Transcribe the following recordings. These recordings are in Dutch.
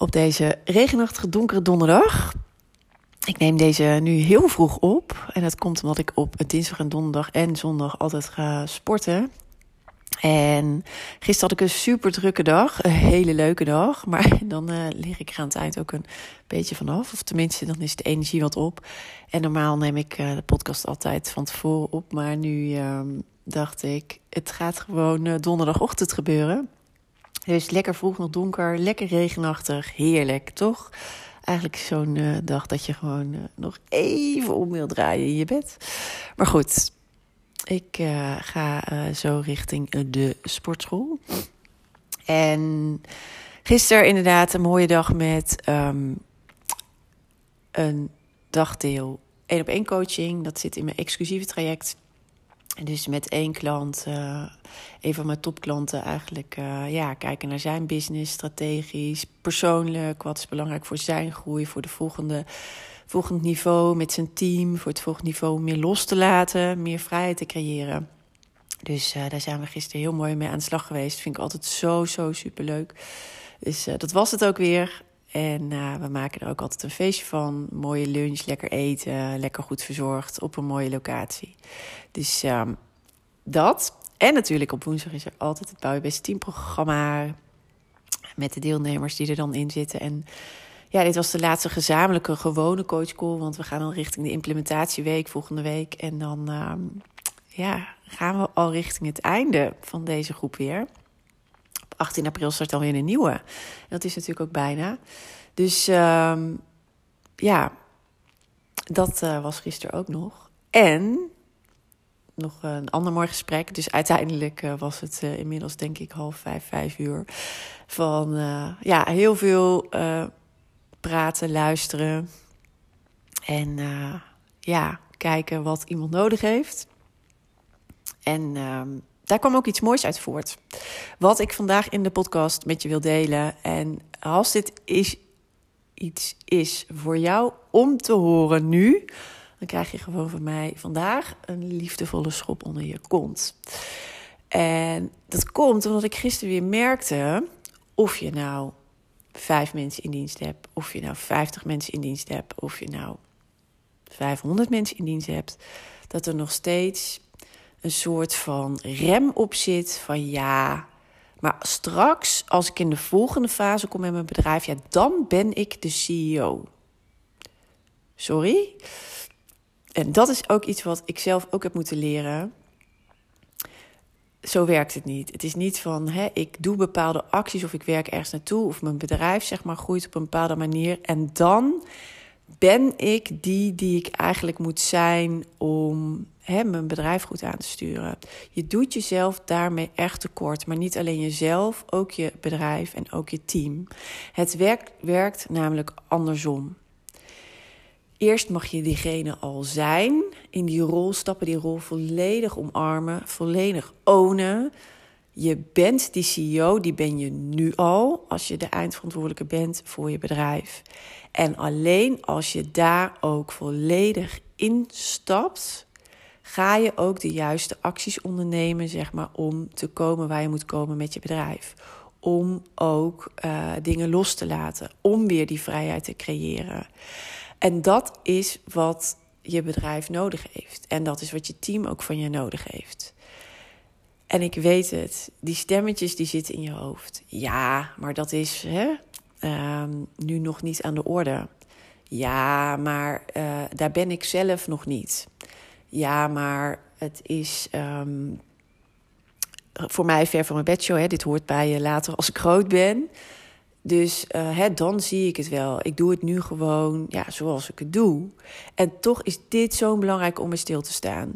Op deze regenachtige donkere donderdag. Ik neem deze nu heel vroeg op. En dat komt omdat ik op dinsdag en donderdag en zondag altijd ga sporten. En gisteren had ik een super drukke dag, een hele leuke dag. Maar dan uh, lig ik er aan het eind ook een beetje vanaf. Of tenminste, dan is de energie wat op. En normaal neem ik uh, de podcast altijd van tevoren op. Maar nu uh, dacht ik, het gaat gewoon uh, donderdagochtend gebeuren. Dus lekker vroeg nog donker, lekker regenachtig, heerlijk, toch? Eigenlijk zo'n uh, dag dat je gewoon uh, nog even om wil draaien in je bed. Maar goed, ik uh, ga zo richting de sportschool. En gisteren inderdaad een mooie dag met um, een dagdeel één op één coaching. Dat zit in mijn exclusieve traject. Dus met één klant, uh, een van mijn topklanten, eigenlijk uh, ja, kijken naar zijn business, strategisch, persoonlijk. Wat is belangrijk voor zijn groei, voor de volgende, volgend niveau met zijn team. Voor het volgende niveau meer los te laten, meer vrijheid te creëren. Dus uh, daar zijn we gisteren heel mooi mee aan de slag geweest. Vind ik altijd zo, zo super leuk. Dus dat was het ook weer. En uh, we maken er ook altijd een feestje van. Mooie lunch, lekker eten, lekker goed verzorgd op een mooie locatie. Dus um, dat. En natuurlijk op woensdag is er altijd het Bouwen Best Team programma. Met de deelnemers die er dan in zitten. En ja, dit was de laatste gezamenlijke gewone coachcall. Want we gaan al richting de implementatieweek volgende week. En dan um, ja, gaan we al richting het einde van deze groep weer. 18 april start dan weer een nieuwe. Dat is natuurlijk ook bijna. Dus um, ja, dat uh, was gisteren ook nog. En nog een ander mooi gesprek. Dus uiteindelijk uh, was het uh, inmiddels denk ik half vijf, vijf uur. Van ja, heel veel praten, luisteren. En ja, kijken wat iemand nodig heeft. En um, daar kwam ook iets moois uit voort. Wat ik vandaag in de podcast met je wil delen. En als dit is, iets is voor jou om te horen nu, dan krijg je gewoon van mij vandaag een liefdevolle schop onder je kont. En dat komt omdat ik gisteren weer merkte of je nou vijf mensen in dienst hebt, of je nou vijftig mensen in dienst hebt, of je nou 500 mensen in dienst hebt, dat er nog steeds een soort van rem op zit van ja, maar straks als ik in de volgende fase kom met mijn bedrijf, ja, dan ben ik de CEO. Sorry. En dat is ook iets wat ik zelf ook heb moeten leren. Zo werkt het niet. Het is niet van hè, ik doe bepaalde acties of ik werk ergens naartoe of mijn bedrijf zeg maar groeit op een bepaalde manier en dan ben ik die die ik eigenlijk moet zijn om hè, mijn bedrijf goed aan te sturen. Je doet jezelf daarmee echt tekort. Maar niet alleen jezelf, ook je bedrijf en ook je team. Het werkt, werkt namelijk andersom. Eerst mag je diegene al zijn, in die rol stappen, die rol volledig omarmen, volledig ownen. Je bent die CEO, die ben je nu al als je de eindverantwoordelijke bent voor je bedrijf. En alleen als je daar ook volledig instapt, ga je ook de juiste acties ondernemen, zeg maar, om te komen waar je moet komen met je bedrijf. Om ook uh, dingen los te laten, om weer die vrijheid te creëren. En dat is wat je bedrijf nodig heeft. En dat is wat je team ook van je nodig heeft. En ik weet het, die stemmetjes die zitten in je hoofd. Ja, maar dat is hè, um, nu nog niet aan de orde. Ja, maar uh, daar ben ik zelf nog niet. Ja, maar Het is ehm, voor mij ver van mijn bedshow. Hè. Dit hoort bij je later als ik groot ben. Dus uh, hè, dan zie ik het wel. Ik doe het nu gewoon ja, zoals ik het doe. En toch is dit zo belangrijk om bij stil te staan.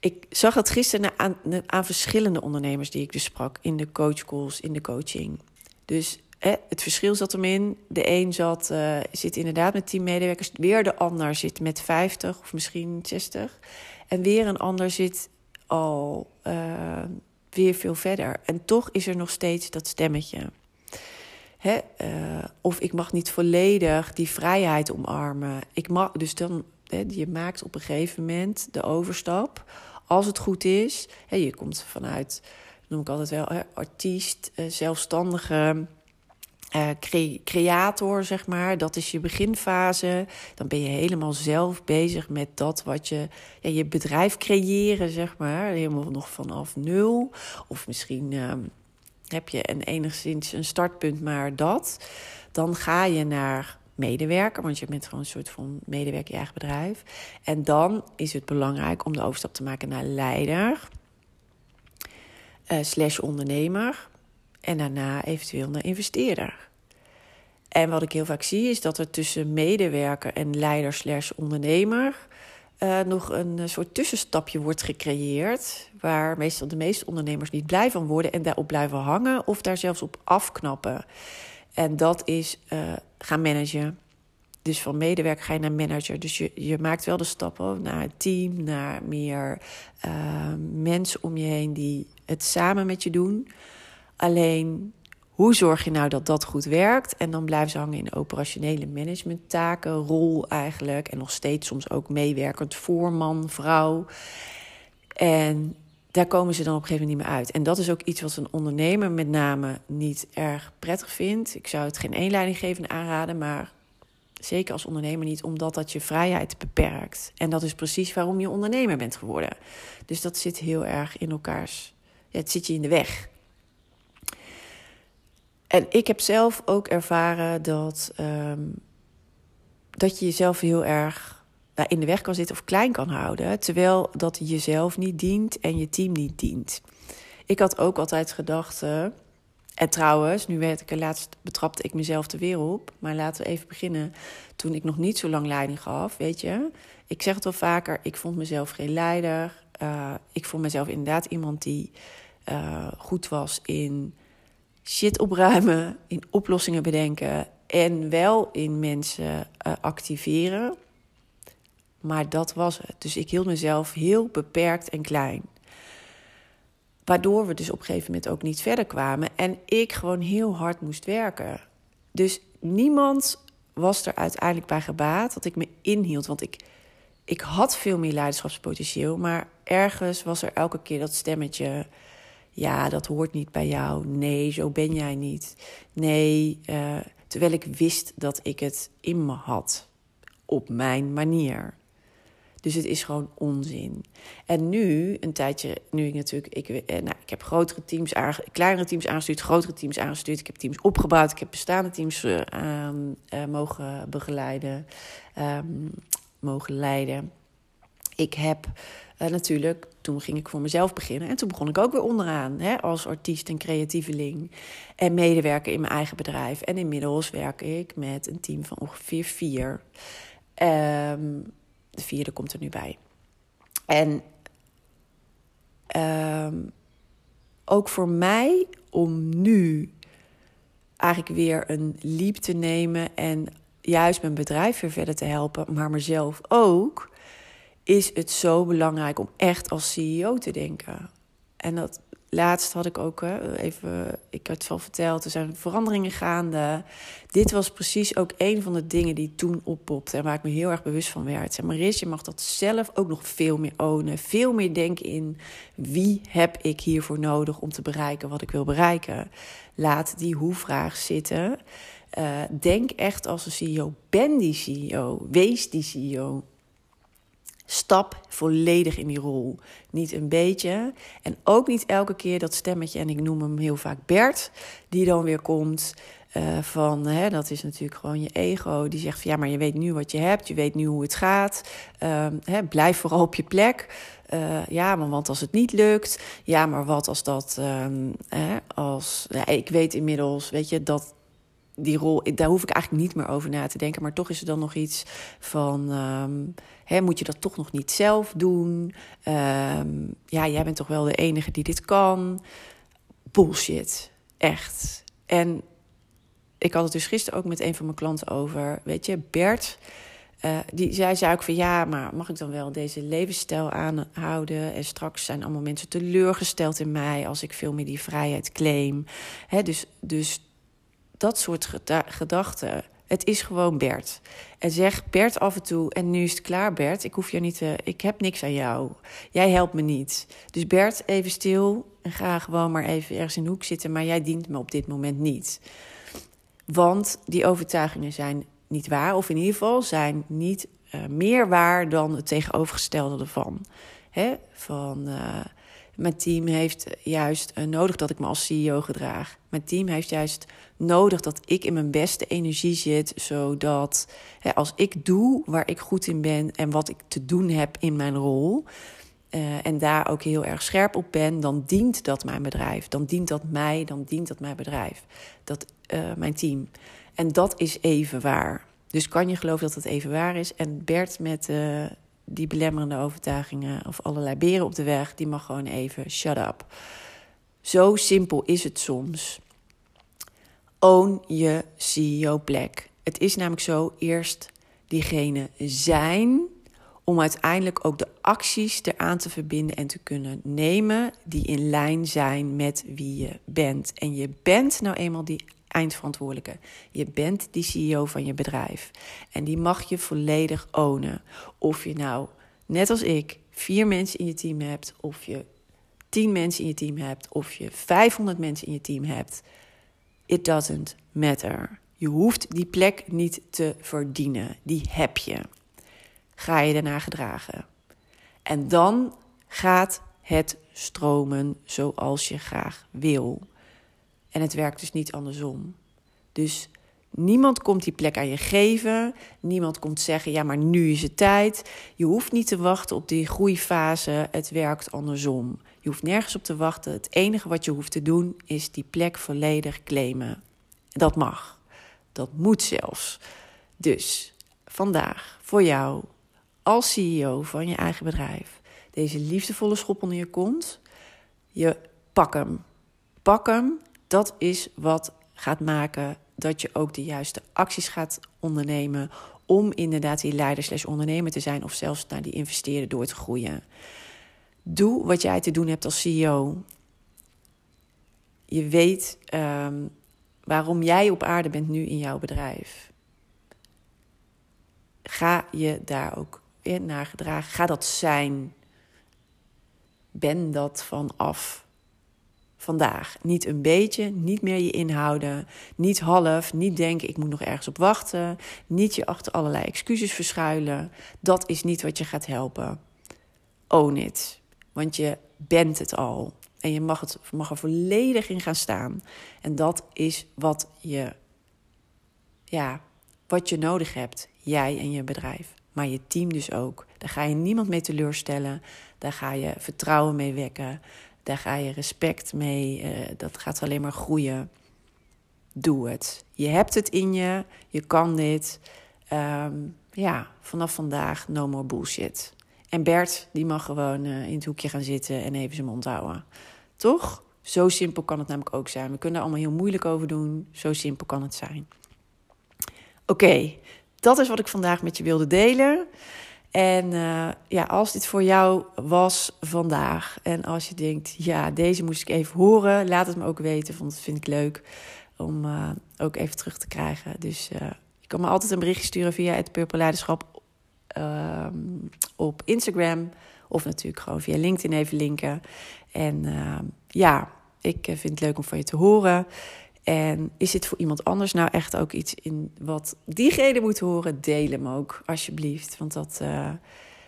Ik zag het gisteren aan, aan verschillende ondernemers die ik dus sprak in de coachcalls, in de coaching. Dus hè, het verschil zat hem in. De een zat, uh, zit inderdaad met 10 medewerkers, weer de ander zit met 50 of misschien 60. En weer een ander zit al uh, weer veel verder. En toch is er nog steeds dat stemmetje. Hè, uh, of ik mag niet volledig die vrijheid omarmen. Ik mag, dus dan, hè, je maakt op een gegeven moment de overstap. Als het goed is, hè, je komt vanuit, noem ik altijd wel, hè, artiest, zelfstandige. Uh, cre creator, zeg maar. Dat is je beginfase. Dan ben je helemaal zelf bezig met dat wat je... Ja, je bedrijf creëren, zeg maar. Helemaal nog vanaf nul. Of misschien... Uh, heb je enigszins een startpunt, maar dat. Dan ga je naar medewerker, want je bent gewoon een soort van medewerker in je eigen bedrijf. En dan is het belangrijk om de overstap te maken naar leider, uh, slash ondernemer. En daarna eventueel naar investeerder. En wat ik heel vaak zie is dat er tussen medewerker en leider slash ondernemer uh, nog een soort tussenstapje wordt gecreëerd. Waar meestal de meeste ondernemers niet blij van worden en daarop blijven hangen of daar zelfs op afknappen. En dat is uh, gaan managen. Dus van medewerker ga je naar manager. Dus je, je maakt wel de stappen naar het team, naar meer mensen om je heen die het samen met je doen. Alleen hoe zorg je nou dat dat goed werkt? En dan blijven ze hangen in operationele managementtaken, rol eigenlijk. En nog steeds soms ook meewerkend voorman, vrouw. En daar komen ze dan op een gegeven moment niet meer uit. En dat is ook iets wat een ondernemer met name niet erg prettig vindt. Ik zou het geen eenleidinggevende aanraden, maar zeker als ondernemer niet, omdat dat je vrijheid beperkt. En dat is precies waarom je ondernemer bent geworden. Dus dat zit heel erg in elkaars. Ja, het zit je in de weg. En ik heb zelf ook ervaren dat, um, dat je jezelf heel erg nou, in de weg kan zitten of klein kan houden, terwijl dat jezelf niet dient en je team niet dient. Ik had ook altijd gedacht, en trouwens, nu werd ik er laatst betrapte ik mezelf er weer op, maar laten we even beginnen. Toen ik nog niet zo lang leiding gaf, weet je, ik zeg het wel vaker, ik vond mezelf geen leider. Uh, ik vond mezelf inderdaad iemand die uh, goed was in shit opruimen, in oplossingen bedenken en wel in mensen uh, activeren. Maar dat was het. Dus ik hield mezelf heel beperkt en klein. Waardoor we dus op een gegeven moment ook niet verder kwamen en ik gewoon heel hard moest werken. Dus niemand was er uiteindelijk bij gebaat dat ik me inhield. Want ik, ik had veel meer leiderschapspotentieel, maar ergens was er elke keer dat stemmetje ja, dat hoort niet bij jou. Nee, zo ben jij niet. Nee, uh, terwijl ik wist dat ik het in me had. Op mijn manier. Dus het is gewoon onzin. En nu, een tijdje, nu ik natuurlijk, ik, eh, nou, ik heb grotere teams, kleinere teams aangestuurd, grotere teams aangestuurd. Ik heb teams opgebouwd, ik heb bestaande teams uh, mogen begeleiden, um, mogen leiden. Ik heb uh, natuurlijk, toen ging ik voor mezelf beginnen. En toen begon ik ook weer onderaan hè, als artiest en creatieveling. En medewerker in mijn eigen bedrijf. En inmiddels werk ik met een team van ongeveer vier. Um, de vierde komt er nu bij. En um, ook voor mij om nu eigenlijk weer een leap te nemen en juist mijn bedrijf weer verder te helpen, maar mezelf ook is het zo belangrijk om echt als CEO te denken. En dat laatst had ik ook even, ik had het wel verteld, er zijn veranderingen gaande. Dit was precies ook een van de dingen die toen oppopte en waar ik me heel erg bewust van werd. Zeg, Maris, je mag dat zelf ook nog veel meer ownen. Veel meer denken in wie heb ik hiervoor nodig om te bereiken wat ik wil bereiken. Laat die hoe-vraag zitten. Uh, denk echt als een CEO. Ben die CEO. Wees die CEO. Stap volledig in die rol. Niet een beetje. En ook niet elke keer dat stemmetje, en ik noem hem heel vaak Bert, die dan weer komt. Uh, van, hè, dat is natuurlijk gewoon je ego. Die zegt van ja, maar je weet nu wat je hebt. Je weet nu hoe het gaat. Um, hè, blijf vooral op je plek. Uh, ja, maar want als het niet lukt. Ja, maar wat als dat. Um, hè, als, ja, ik weet inmiddels, weet je, dat die rol, daar hoef ik eigenlijk niet meer over na te denken. Maar toch is er dan nog iets van: um, hè, moet je dat toch nog niet zelf doen? Um, ja, jij bent toch wel de enige die dit kan. Bullshit. Echt. En ik had het dus gisteren ook met een van mijn klanten over. Weet je, Bert. Uh, die zei, zei ook van ja, maar mag ik dan wel deze levensstijl aanhouden? En straks zijn allemaal mensen teleurgesteld in mij als ik veel meer die vrijheid claim. Hè, dus, dus dat soort gedachten. Het is gewoon Bert. En zeg Bert af en toe, en nu is het klaar Bert, ik hoef je niet te, ik heb niks aan jou. Jij helpt me niet. Dus Bert, even stil en ga gewoon maar even ergens in de hoek zitten, maar jij dient me op dit moment niet. Want die overtuigingen zijn niet waar, of in ieder geval zijn niet uh, meer waar dan het tegenovergestelde ervan. Hè? Van uh, mijn team heeft juist uh, nodig dat ik me als CEO gedraag. Mijn team heeft juist nodig dat ik in mijn beste energie zit, zodat hè, als ik doe waar ik goed in ben en wat ik te doen heb in mijn rol, uh, en daar ook heel erg scherp op ben, dan dient dat mijn bedrijf. Dan dient dat mij, dan dient dat mijn bedrijf. Dat uh, mijn team. En dat is even waar. Dus kan je geloven dat het even waar is? En Bert met uh, die belemmerende overtuigingen of allerlei beren op de weg, die mag gewoon even shut up. Zo simpel is het soms. Own je CEO-plek. Het is namelijk zo: eerst diegene zijn om uiteindelijk ook de acties eraan te verbinden en te kunnen nemen die in lijn zijn met wie je bent. En je bent nou eenmaal die eindverantwoordelijke. Je bent die CEO van je bedrijf. En die mag je volledig ownen. Of je nou, net als ik, vier mensen in je team hebt, of je tien mensen in je team hebt, of je 500 mensen in je team hebt. It doesn't matter. Je hoeft die plek niet te verdienen. Die heb je ga je daarna gedragen. En dan gaat het stromen zoals je graag wil. En het werkt dus niet andersom. Dus niemand komt die plek aan je geven. Niemand komt zeggen: ja, maar nu is het tijd. Je hoeft niet te wachten op die groeifase. Het werkt andersom. Je hoeft nergens op te wachten. Het enige wat je hoeft te doen is die plek volledig claimen. Dat mag. Dat moet zelfs. Dus vandaag voor jou als CEO van je eigen bedrijf deze liefdevolle schop onder je kont, je pak hem. Pak hem, dat is wat gaat maken dat je ook de juiste acties gaat ondernemen om inderdaad die leider ondernemer te zijn of zelfs naar die investeerder door te groeien. Doe wat jij te doen hebt als CEO. Je weet um, waarom jij op aarde bent nu in jouw bedrijf. Ga je daar ook naar gedragen. Ga dat zijn. Ben dat vanaf vandaag. Niet een beetje, niet meer je inhouden. Niet half, niet denken ik moet nog ergens op wachten. Niet je achter allerlei excuses verschuilen. Dat is niet wat je gaat helpen. Own it. Want je bent het al. En je mag, het, mag er volledig in gaan staan. En dat is wat je, ja, wat je nodig hebt. Jij en je bedrijf maar je team dus ook. Daar ga je niemand mee teleurstellen. Daar ga je vertrouwen mee wekken. Daar ga je respect mee. Uh, dat gaat alleen maar groeien. Doe het. Je hebt het in je. Je kan dit. Um, ja, vanaf vandaag no more bullshit. En Bert, die mag gewoon uh, in het hoekje gaan zitten en even zijn mond houden. Toch? Zo simpel kan het namelijk ook zijn. We kunnen er allemaal heel moeilijk over doen. Zo simpel kan het zijn. Oké, dat is wat ik vandaag met je wilde delen. En uh, ja, als dit voor jou was vandaag en als je denkt, ja, deze moest ik even horen, laat het me ook weten, want dat vind ik leuk om uh, ook even terug te krijgen. Dus uh, je kan me altijd een berichtje sturen via het Purple Leiderschap ehm, op Instagram of natuurlijk gewoon via LinkedIn even linken. En ehm, ja, ik vind het leuk om van je te horen. En is dit voor iemand anders nou echt ook iets in wat diegene moet horen? Deel hem ook, alsjeblieft. Want dat uh,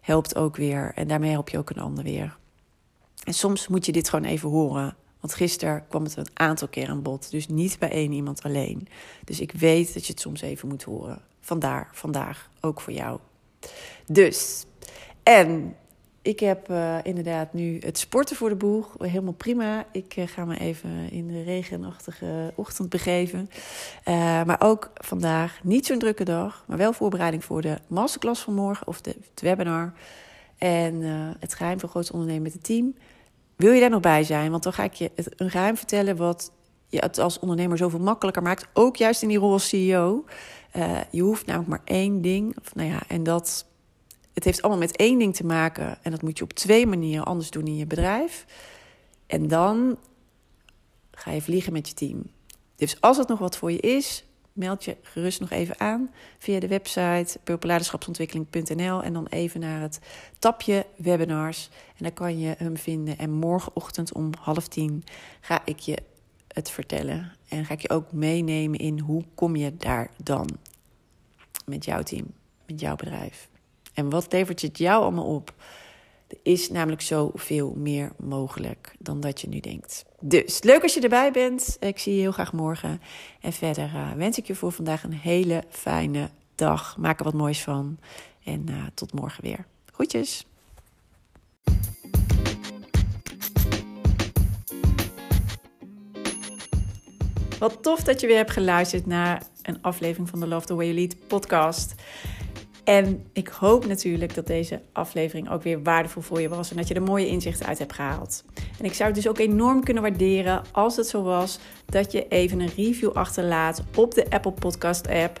helpt ook weer. En daarmee help je ook een ander weer. En soms moet je dit gewoon even horen. Want gisteren kwam het een aantal keer aan bod. Dus niet bij één iemand alleen. Dus ik weet dat je het soms even moet horen. Vandaar, vandaag ook voor jou. Dus, en ik heb uh, inderdaad nu het sporten voor de boeg. Helemaal prima. Ik uh, ga me even in de regenachtige ochtend begeven. Uh, maar ook vandaag niet zo'n drukke dag. Maar wel voorbereiding voor de masterclass van morgen. Of de, het webinar. En het geheim van groot ondernemen met het team. Wil je daar nog bij zijn? Want dan ga ik je een geheim vertellen wat je het als ondernemer zoveel makkelijker maakt. Ook juist in die rol als CEO. je hoeft namelijk maar één ding. Of, nou ja, en dat het heeft allemaal met één ding te maken. En dat moet je op twee manieren anders doen in je bedrijf. En dan ga je vliegen met je team. Dus als het nog wat voor je is, meld je gerust nog even aan via de website purpleleiderschapsontwikkeling.nl en dan even naar het tapje webinars. En dan kan je hem vinden. En morgenochtend om half tien ga ik je het vertellen. En ga ik je ook meenemen in hoe kom je daar dan met jouw team, met jouw bedrijf. En wat levert het jou allemaal op? Er is namelijk zoveel meer mogelijk dan dat je nu denkt. Dus leuk als je erbij bent. Ik zie je heel graag morgen. En verder uh, wens ik je voor vandaag een hele fijne dag. Maak er wat moois van. En uh, tot morgen weer. Groetjes. Wat tof dat je weer hebt geluisterd naar een aflevering van de Love the Way You Lead podcast. En ik hoop natuurlijk dat deze aflevering ook weer waardevol voor je was en dat je er mooie inzichten uit hebt gehaald. En ik zou het dus ook enorm kunnen waarderen als het zo was dat je even een review achterlaat op de Apple Podcast app.